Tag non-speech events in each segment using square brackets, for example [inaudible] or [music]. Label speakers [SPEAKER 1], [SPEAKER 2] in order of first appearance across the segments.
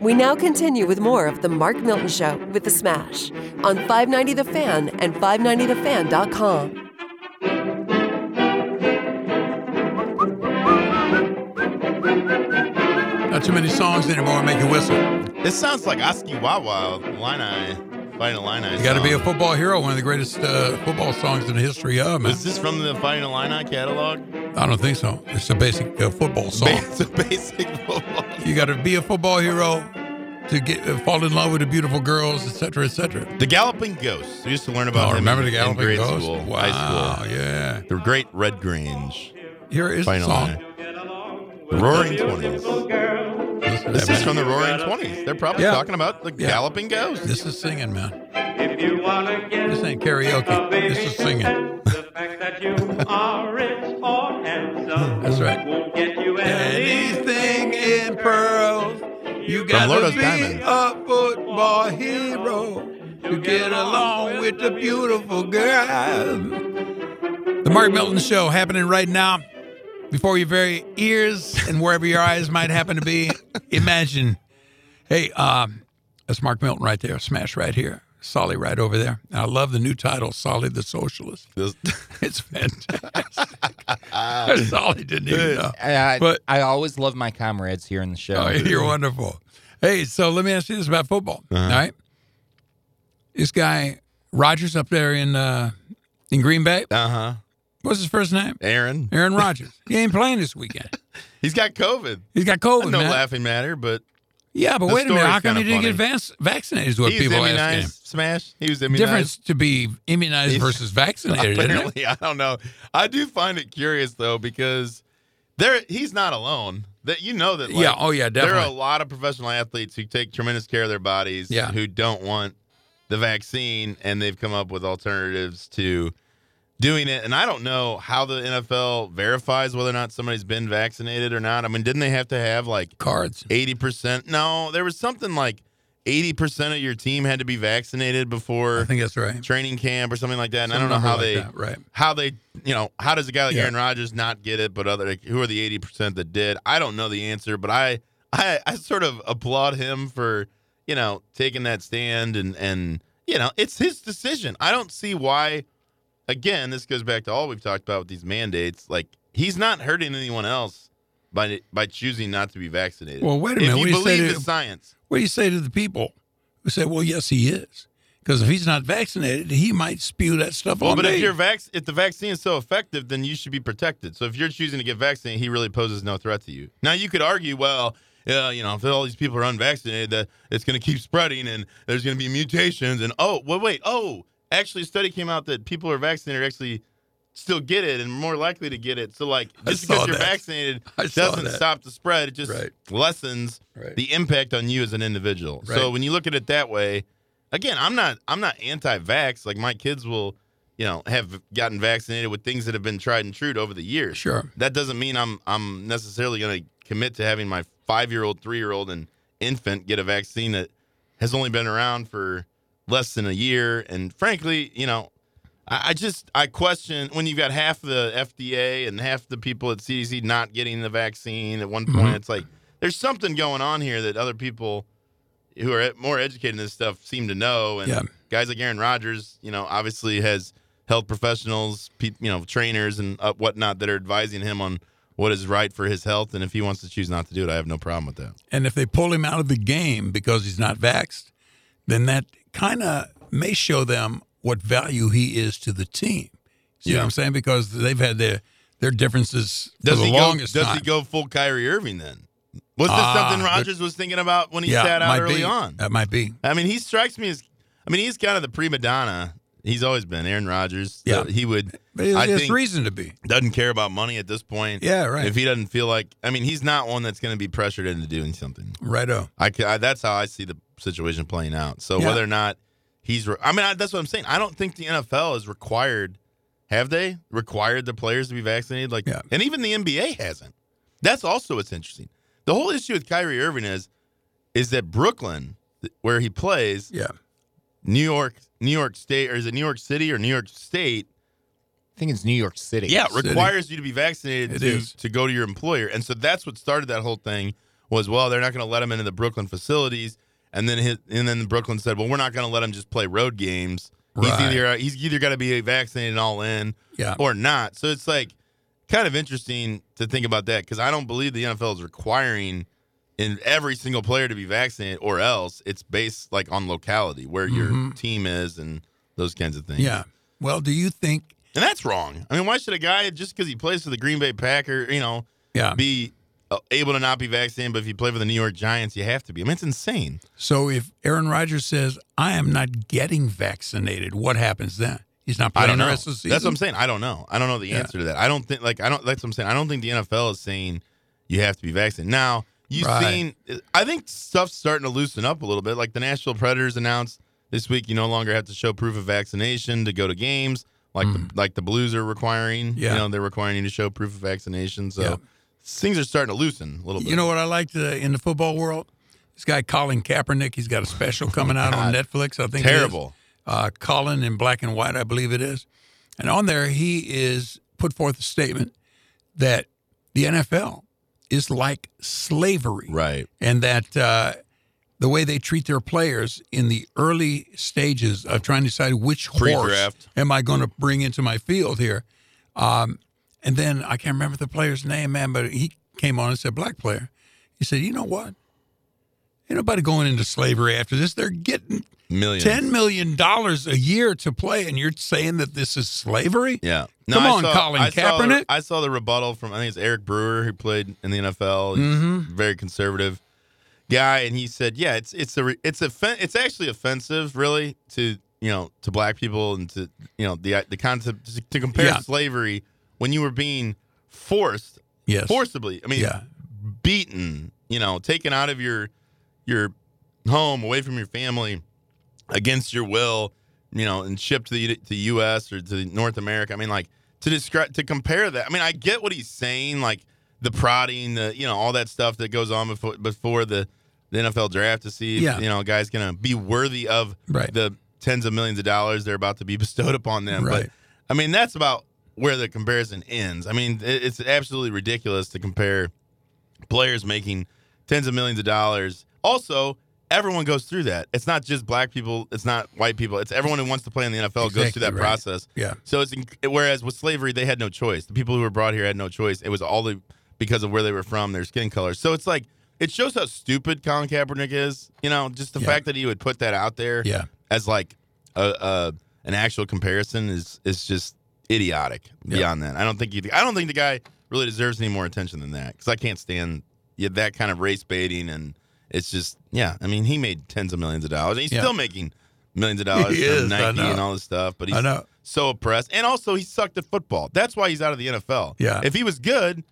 [SPEAKER 1] We now continue with more of The Mark Milton Show with The Smash on 590 The Fan and 590TheFan.com.
[SPEAKER 2] Not too many songs anymore make you whistle.
[SPEAKER 3] This sounds like Oski Wawa, Illini, Fighting Illini.
[SPEAKER 2] You got to be a football hero, one of the greatest uh, football songs in the history of, man.
[SPEAKER 3] Is this from the Fighting Illini catalog?
[SPEAKER 2] I don't think so. It's a basic uh, football song. [laughs]
[SPEAKER 3] It's a basic football.
[SPEAKER 2] You got to be a football hero to get uh, fall in love with the beautiful girls, etc., cetera, et cetera.
[SPEAKER 3] The Galloping Ghost. We used to learn about
[SPEAKER 2] Oh, remember
[SPEAKER 3] in,
[SPEAKER 2] the Galloping
[SPEAKER 3] in grade
[SPEAKER 2] Ghost?
[SPEAKER 3] school,
[SPEAKER 2] Wow,
[SPEAKER 3] high school.
[SPEAKER 2] yeah.
[SPEAKER 3] The great Red Grange.
[SPEAKER 2] Here is the
[SPEAKER 3] Fighting
[SPEAKER 2] song.
[SPEAKER 3] Illini. The Roaring Twenties.
[SPEAKER 2] Listen
[SPEAKER 3] This is from the Roaring Twenties. They're probably
[SPEAKER 2] Yeah.
[SPEAKER 3] talking about the
[SPEAKER 2] Yeah.
[SPEAKER 3] Galloping Ghost.
[SPEAKER 2] This is singing, man.
[SPEAKER 4] If you wanna get
[SPEAKER 2] This ain't karaoke. This is singing.
[SPEAKER 4] the fact that you are rich or handsome
[SPEAKER 2] That's right.
[SPEAKER 4] won't get you
[SPEAKER 2] Anything in pearls. You got
[SPEAKER 3] Lord
[SPEAKER 2] to
[SPEAKER 3] of
[SPEAKER 2] be
[SPEAKER 3] Diamonds.
[SPEAKER 2] a football hero to get along with the beautiful girl. The Mark Milton Show happening right now before your very ears and wherever your eyes might happen to be. Imagine, hey, um, that's Mark Milton right there. Smash right here. Solly right over there. I love the new title, Solly the Socialist.
[SPEAKER 3] This- [laughs]
[SPEAKER 2] It's fantastic. [laughs] Solly didn't even know.
[SPEAKER 5] I,
[SPEAKER 2] But-
[SPEAKER 5] I always love my comrades here in the show.
[SPEAKER 2] Oh, you're wonderful. Hey, so let me ask you this about football.
[SPEAKER 3] Uh-huh.
[SPEAKER 2] All right, this guy Rodgers up there in uh, in Green Bay.
[SPEAKER 3] uh-huh.
[SPEAKER 2] What's his first name?
[SPEAKER 3] Aaron.
[SPEAKER 2] Aaron [laughs] Rodgers. he ain't playing this weekend. [laughs]
[SPEAKER 3] He's got COVID.
[SPEAKER 2] He's got COVID,
[SPEAKER 3] no laughing matter, but
[SPEAKER 2] Yeah, but wait a minute. How come he didn't get
[SPEAKER 3] funny.
[SPEAKER 2] vac- vaccinated? Is what
[SPEAKER 3] he
[SPEAKER 2] people
[SPEAKER 3] immunized.
[SPEAKER 2] asking him.
[SPEAKER 3] Smash. He was immunized.
[SPEAKER 2] Difference to be immunized
[SPEAKER 3] He's-
[SPEAKER 2] versus vaccinated?
[SPEAKER 3] Apparently, [laughs] I don't know. I do find it curious though because there he's not alone. That you know that. Like,
[SPEAKER 2] Yeah, oh, yeah, definitely.
[SPEAKER 3] There are a lot of professional athletes who take tremendous care of their bodies.
[SPEAKER 2] Yeah.
[SPEAKER 3] Who don't want the vaccine, and they've come up with alternatives to doing it. And I don't know how the NFL verifies whether or not somebody's been vaccinated or not. I mean, didn't they have to have like
[SPEAKER 2] Cards.
[SPEAKER 3] eighty percent? No, there was something like eighty percent of your team had to be vaccinated before
[SPEAKER 2] I think that's right.
[SPEAKER 3] training camp or something like that. And
[SPEAKER 2] Some
[SPEAKER 3] I don't know how
[SPEAKER 2] like
[SPEAKER 3] they
[SPEAKER 2] that, right.
[SPEAKER 3] how they you know how does a guy like
[SPEAKER 2] Yeah.
[SPEAKER 3] Aaron Rodgers not get it, but other like, who are the eighty percent that did? I don't know the answer, but I I I sort of applaud him for you know taking that stand and and you know it's his decision. I don't see why. Again, this goes back to all we've talked about with these mandates. Like he's not hurting anyone else by by choosing not to be vaccinated.
[SPEAKER 2] Well, wait a
[SPEAKER 3] if
[SPEAKER 2] minute.
[SPEAKER 3] you
[SPEAKER 2] What do you say to-
[SPEAKER 3] the science.
[SPEAKER 2] What do you say to the people who say, "Well, yes, he is," because if he's not vaccinated, he might spew that stuff
[SPEAKER 3] Well, but
[SPEAKER 2] me.
[SPEAKER 3] if you're vac- if the vaccine is so effective, then you should be protected. So if you're choosing to get vaccinated, he really poses no threat to you. Now you could argue, well, yeah, you know, if all these people are unvaccinated, that it's going to keep spreading and there's going to be mutations. And oh, well, wait, oh, actually, a study came out that people who are vaccinated actually still get it and more likely to get it. So like, just because you're
[SPEAKER 2] that.
[SPEAKER 3] vaccinated [laughs] doesn't
[SPEAKER 2] that.
[SPEAKER 3] stop the spread. It just
[SPEAKER 2] Right.
[SPEAKER 3] lessens
[SPEAKER 2] Right.
[SPEAKER 3] the impact on you as an individual. So when you look at it that way, again, I'm not I'm not anti-vax. Like my kids will, you know, have gotten vaccinated with things that have been tried and true over the years.
[SPEAKER 2] Sure.
[SPEAKER 3] That doesn't mean I'm I'm necessarily going to commit to having my 5-year-old, 3-year-old and infant get a vaccine that has only been around for less than a year and frankly, you know, I I just I question when you've got half the FDA and half the people at CDC not getting the vaccine. At one point,
[SPEAKER 2] Mhm.
[SPEAKER 3] it's like there's something going on here that other people who are more educated in this stuff seem to know. And
[SPEAKER 2] Yeah.
[SPEAKER 3] guys like Aaron Rodgers, you know, obviously has health professionals, you know, trainers and uh, whatnot that are advising him on what is right for his health. And if he wants to choose not to do it, I have no problem with that.
[SPEAKER 2] And if they pull him out of the game because he's not vaxxed, then that kind of may show them what value he is to the team. See what I'm saying? Because they've had their their differences for
[SPEAKER 3] Does
[SPEAKER 2] the
[SPEAKER 3] he go?
[SPEAKER 2] longest
[SPEAKER 3] Does
[SPEAKER 2] time.
[SPEAKER 3] he go full Kyrie Irving then? Was this
[SPEAKER 2] Ah,
[SPEAKER 3] something Rodgers was thinking about when he
[SPEAKER 2] yeah,
[SPEAKER 3] sat out early
[SPEAKER 2] be.
[SPEAKER 3] on?
[SPEAKER 2] That might be.
[SPEAKER 3] I mean, he strikes me as. I mean, he's kind of the prima donna. He's always been Aaron Rodgers.
[SPEAKER 2] Yeah.
[SPEAKER 3] he would.
[SPEAKER 2] But he
[SPEAKER 3] I
[SPEAKER 2] has reason to be.
[SPEAKER 3] doesn't care about money at this point.
[SPEAKER 2] Yeah, right.
[SPEAKER 3] If he doesn't feel like, I mean, he's not one that's going to be pressured into doing something.
[SPEAKER 2] Righto.
[SPEAKER 3] I, ca- I that's how I see the situation playing out. So
[SPEAKER 2] Yeah.
[SPEAKER 3] whether or not he's, re- I mean, I, that's what I'm saying. I don't think the NFL is required. Have they required the players to be vaccinated? Like,
[SPEAKER 2] Yeah.
[SPEAKER 3] and even the NBA hasn't. That's also what's interesting. The whole issue with Kyrie Irving is, is that Brooklyn, where he plays,
[SPEAKER 2] Yeah.
[SPEAKER 3] New York, New York State, or is it New York City or New York State?
[SPEAKER 5] I think it's New York City.
[SPEAKER 3] Yeah,
[SPEAKER 2] City.
[SPEAKER 3] requires you to be vaccinated
[SPEAKER 2] It
[SPEAKER 3] to
[SPEAKER 2] is.
[SPEAKER 3] to go to your employer, and so that's what started that whole thing was, well, they're not going to let him into the Brooklyn facilities, and then his, and then Brooklyn said, well, we're not going to let him just play road games. He's
[SPEAKER 2] Right.
[SPEAKER 3] either he's either got to be vaccinated and all in,
[SPEAKER 2] Yeah.
[SPEAKER 3] or not. So it's like kind of interesting to think about that because I don't believe the NFL is requiring in every single player to be vaccinated, or else it's based like on locality where your team is and those kinds of things.
[SPEAKER 2] Mm-hmm. Yeah. Well, do you think?
[SPEAKER 3] and that's wrong. I mean, why should a guy just because he plays for the Green Bay Packer, you know,
[SPEAKER 2] Yeah.
[SPEAKER 3] be uh, able to not be vaccinated, but if you play for the New York Giants, you have to be. I mean, it's insane.
[SPEAKER 2] So if Aaron Rodgers says, "I am not getting vaccinated," what happens then? He's not
[SPEAKER 3] I
[SPEAKER 2] playing
[SPEAKER 3] don't
[SPEAKER 2] the rest of the season.
[SPEAKER 3] That's what I'm saying. I don't know. I don't know the
[SPEAKER 2] Yeah.
[SPEAKER 3] answer to that. I don't think like I don't. That's what I'm saying. I don't think the NFL is saying you have to be vaccinated. Now you've
[SPEAKER 2] Right.
[SPEAKER 3] seen. I think stuff's starting to loosen up a little bit. Like the Nashville Predators announced this week, you no longer have to show proof of vaccination to go to games. Like the, like the Blues are requiring.
[SPEAKER 2] Mm. Yeah.
[SPEAKER 3] You know they're requiring you to show proof of vaccination. So
[SPEAKER 2] Yeah.
[SPEAKER 3] things are starting to loosen a little bit.
[SPEAKER 2] You know what I like uh, in the football world? This guy Colin Kaepernick. He's got a special coming out on [laughs] Netflix. I think.
[SPEAKER 3] Terrible.
[SPEAKER 2] Uh, Colin in black and white, I believe it is. And on there, he is put forth a statement that the NFL is like slavery,
[SPEAKER 3] Right.
[SPEAKER 2] and that uh, the way they treat their players in the early stages of trying to decide which horse
[SPEAKER 3] Pre-draft.
[SPEAKER 2] am I going to bring into my field here. Um, and then I can't remember the player's name, man, but he came on and said, black player. He said, you know what? Ain't nobody going into slavery after this. They're getting
[SPEAKER 3] Millions.
[SPEAKER 2] $10 million a year to play, and you're saying that this is slavery?
[SPEAKER 3] Yeah.
[SPEAKER 2] Come
[SPEAKER 3] I
[SPEAKER 2] on,
[SPEAKER 3] saw,
[SPEAKER 2] Colin
[SPEAKER 3] I saw the-
[SPEAKER 2] Kaepernick.
[SPEAKER 3] I saw the rebuttal from I think it's Eric Brewer who played in the NFL.
[SPEAKER 2] Mm-hmm.
[SPEAKER 3] very conservative guy, and he said, "Yeah, it's it's a it's offen- it's actually offensive, really, to you know to black people and to you know the the concept to, to compare
[SPEAKER 2] Yeah.
[SPEAKER 3] slavery when you were being forced
[SPEAKER 2] Yes.
[SPEAKER 3] forcibly. I mean,
[SPEAKER 2] Yeah.
[SPEAKER 3] beaten, you know, taken out of your your home, away from your family, against your will, you know, and shipped to the to U.S. or to North America. I mean, like to describe to compare that. I mean, I get what he's saying, like the prodding, the you know, all that stuff that goes on before before the the NFL draft to see if
[SPEAKER 2] Yeah.
[SPEAKER 3] you know a guy's gonna be worthy of
[SPEAKER 2] Right.
[SPEAKER 3] the tens of millions of dollars they're about to be [laughs] bestowed upon them.
[SPEAKER 2] Right.
[SPEAKER 3] But I mean, that's about where the comparison ends. I mean, it's absolutely ridiculous to compare players making tens of millions of dollars. Also, everyone goes through that. It's not just black people. It's not white people. It's everyone who wants to play in the NFL goes through that
[SPEAKER 2] right.
[SPEAKER 3] process.
[SPEAKER 2] Yeah.
[SPEAKER 3] So it's whereas with slavery they had no choice. The people who were brought here had no choice. It was all the, because of where they were from, their skin color. So it's like it shows how stupid Colin Kaepernick is. You know, just the
[SPEAKER 2] Yeah.
[SPEAKER 3] fact that he would put that out there
[SPEAKER 2] Yeah.
[SPEAKER 3] as like a, a an actual comparison is is just idiotic beyond that. I don't think he, I don't think the guy really deserves any more attention than that because I can't stand yeah, that kind of race baiting and it's just yeah. I mean, he made tens of millions of dollars and he's
[SPEAKER 2] Yeah.
[SPEAKER 3] still making millions of dollars
[SPEAKER 2] He
[SPEAKER 3] from
[SPEAKER 2] is,
[SPEAKER 3] Nike and all this stuff. But he's
[SPEAKER 2] I
[SPEAKER 3] so oppressed, and also he sucked at football. That's why he's out of the NFL.
[SPEAKER 2] Yeah.
[SPEAKER 3] if he was good.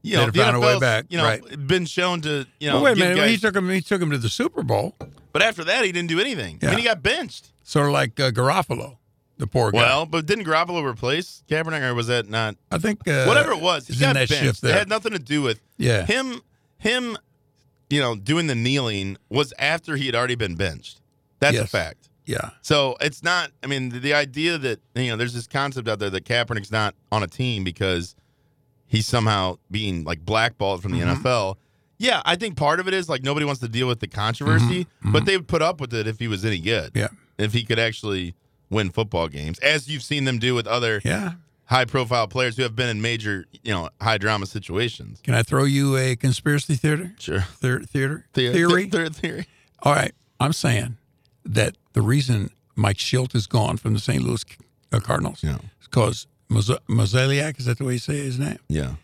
[SPEAKER 3] You know, the
[SPEAKER 2] found a way
[SPEAKER 3] NFL's,
[SPEAKER 2] back,
[SPEAKER 3] You know,
[SPEAKER 2] right.
[SPEAKER 3] been shown to you know.
[SPEAKER 2] Well, wait a minute. He took him. He took him to the Super Bowl.
[SPEAKER 3] but after that, he didn't do anything. I
[SPEAKER 2] Yeah.
[SPEAKER 3] mean, he got benched.
[SPEAKER 2] Sort of like uh, Garofalo, the poor guy.
[SPEAKER 3] Well, but didn't Garoppolo replace Kaepernick, or was that not?
[SPEAKER 2] I think uh,
[SPEAKER 3] Whatever it was, he got benched. It had nothing to do with
[SPEAKER 2] Yeah.
[SPEAKER 3] him. Him, you know, doing the kneeling was after he had already been benched. That's a fact.
[SPEAKER 2] Yeah.
[SPEAKER 3] So it's not. I mean, the, the idea that you know, there's this concept out there that Kaepernick's not on a team because he's somehow being like blackballed from the
[SPEAKER 2] Mm-hmm.
[SPEAKER 3] NFL. Yeah, I think part of it is like nobody wants to deal with the controversy, but they would put up with it if he was any good.
[SPEAKER 2] Mm-hmm. Yeah.
[SPEAKER 3] if he could actually win football games, as you've seen them do with other
[SPEAKER 2] Yeah.
[SPEAKER 3] High-profile players who have been in major, you know, high-drama situations.
[SPEAKER 2] Can I throw you a conspiracy theater?
[SPEAKER 3] Sure.
[SPEAKER 2] Theater, theater
[SPEAKER 3] The-
[SPEAKER 2] theory.
[SPEAKER 3] the- the theory.
[SPEAKER 2] All right. I'm saying that the reason Mike Shildt is gone from the St. Louis uh, Cardinals
[SPEAKER 3] Yeah.
[SPEAKER 2] is because Mozeliak, is that the way you say his name?
[SPEAKER 3] Yeah.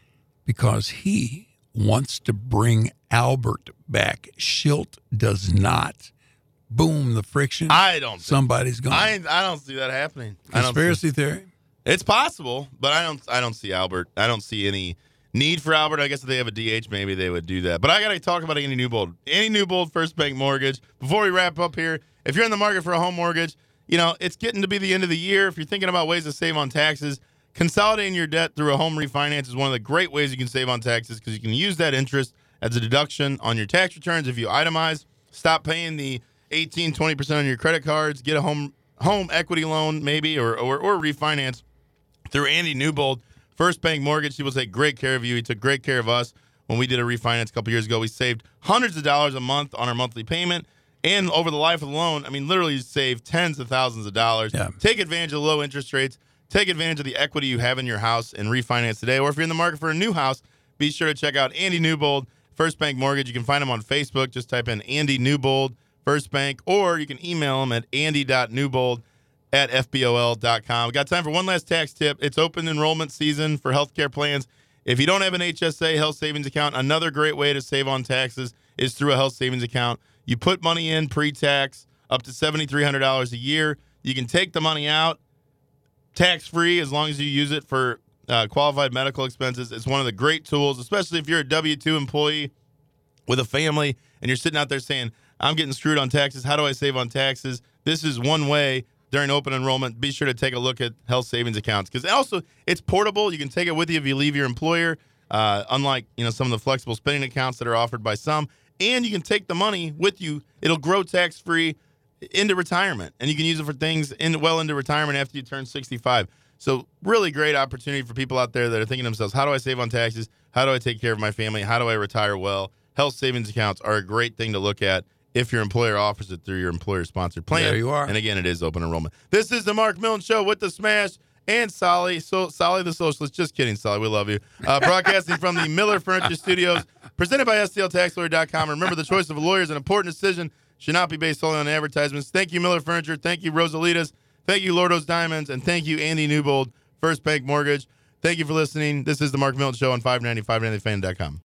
[SPEAKER 2] Because he wants to bring Albert back. Schilt does not. Boom, the friction.
[SPEAKER 3] I don't.
[SPEAKER 2] Somebody's gone.
[SPEAKER 3] I I don't see that happening. I don't see-
[SPEAKER 2] conspiracy theory.
[SPEAKER 3] It's possible, but I don't. I don't see Albert. I don't see any need for Albert. I guess if they have a DH, maybe they would do that. But I got to talk about Andy Newbold. Andy Newbold, First Bank Mortgage. Before we wrap up here, if you're in the market for a home mortgage, you know it's getting to be the end of the year. If you're thinking about ways to save on taxes, consolidating your debt through a home refinance is one of the great ways you can save on taxes because you can use that interest as a deduction on your tax returns if you itemize. Stop paying the 18, 20% on your credit cards. Get a home home equity loan maybe or or, or refinance through Andy Newbold, First Bank Mortgage. He will take great care of you. He took great care of us when we did a refinance a couple years ago. We saved hundreds of dollars a month on our monthly payment. And over the life of the loan, I mean, literally you save tens of thousands of dollars.
[SPEAKER 2] Yeah.
[SPEAKER 3] Take advantage of low interest rates. Take advantage of the equity you have in your house and refinance today. Or if you're in the market for a new house, be sure to check out Andy Newbold, First Bank Mortgage. You can find him on Facebook. Just type in Andy Newbold, First Bank, or you can email him at andy.newbold at fbol.com. We got time for one last tax tip. It's open enrollment season for healthcare plans. If you don't have an HSA health savings account, another great way to save on taxes is through a health savings account. You put money in pre-tax up to $7,300 a year. You can take the money out tax free as long as you use it for uh, qualified medical expenses. It's one of the great tools, especially if you're a W 2 employee with a family and you're sitting out there saying, I'm getting screwed on taxes. How do I save on taxes? This is one way during open enrollment. Be sure to take a look at health savings accounts because also it's portable. You can take it with you if you leave your employer. Uh, unlike you know some of the flexible spending accounts that are offered by some, and you can take the money with you. It'll grow tax free into retirement, and you can use it for things in well into retirement after you turn 65. So really great opportunity for people out there that are thinking themselves, how do I save on taxes? How do I take care of my family? How do I retire well? Health savings accounts are a great thing to look at if your employer offers it through your employer sponsored plan.
[SPEAKER 2] There you are.
[SPEAKER 3] And again, it is open enrollment. This is the Mark Milton Show with the Smash and Solly. So Solly the Socialist. Just kidding, Solly. We love you. Uh, [laughs] broadcasting from the Miller Furniture Studios, presented by STLTaxLawyer.com. Remember, the choice of a lawyer is an important decision. Should not be based solely on advertisements. Thank you, Miller Furniture. Thank you, Rosalitas. Thank you, Lordo's Diamonds. And thank you, Andy Newbold, First Bank Mortgage. Thank you for listening. This is the Mark Milton Show on 590, 590fan.com.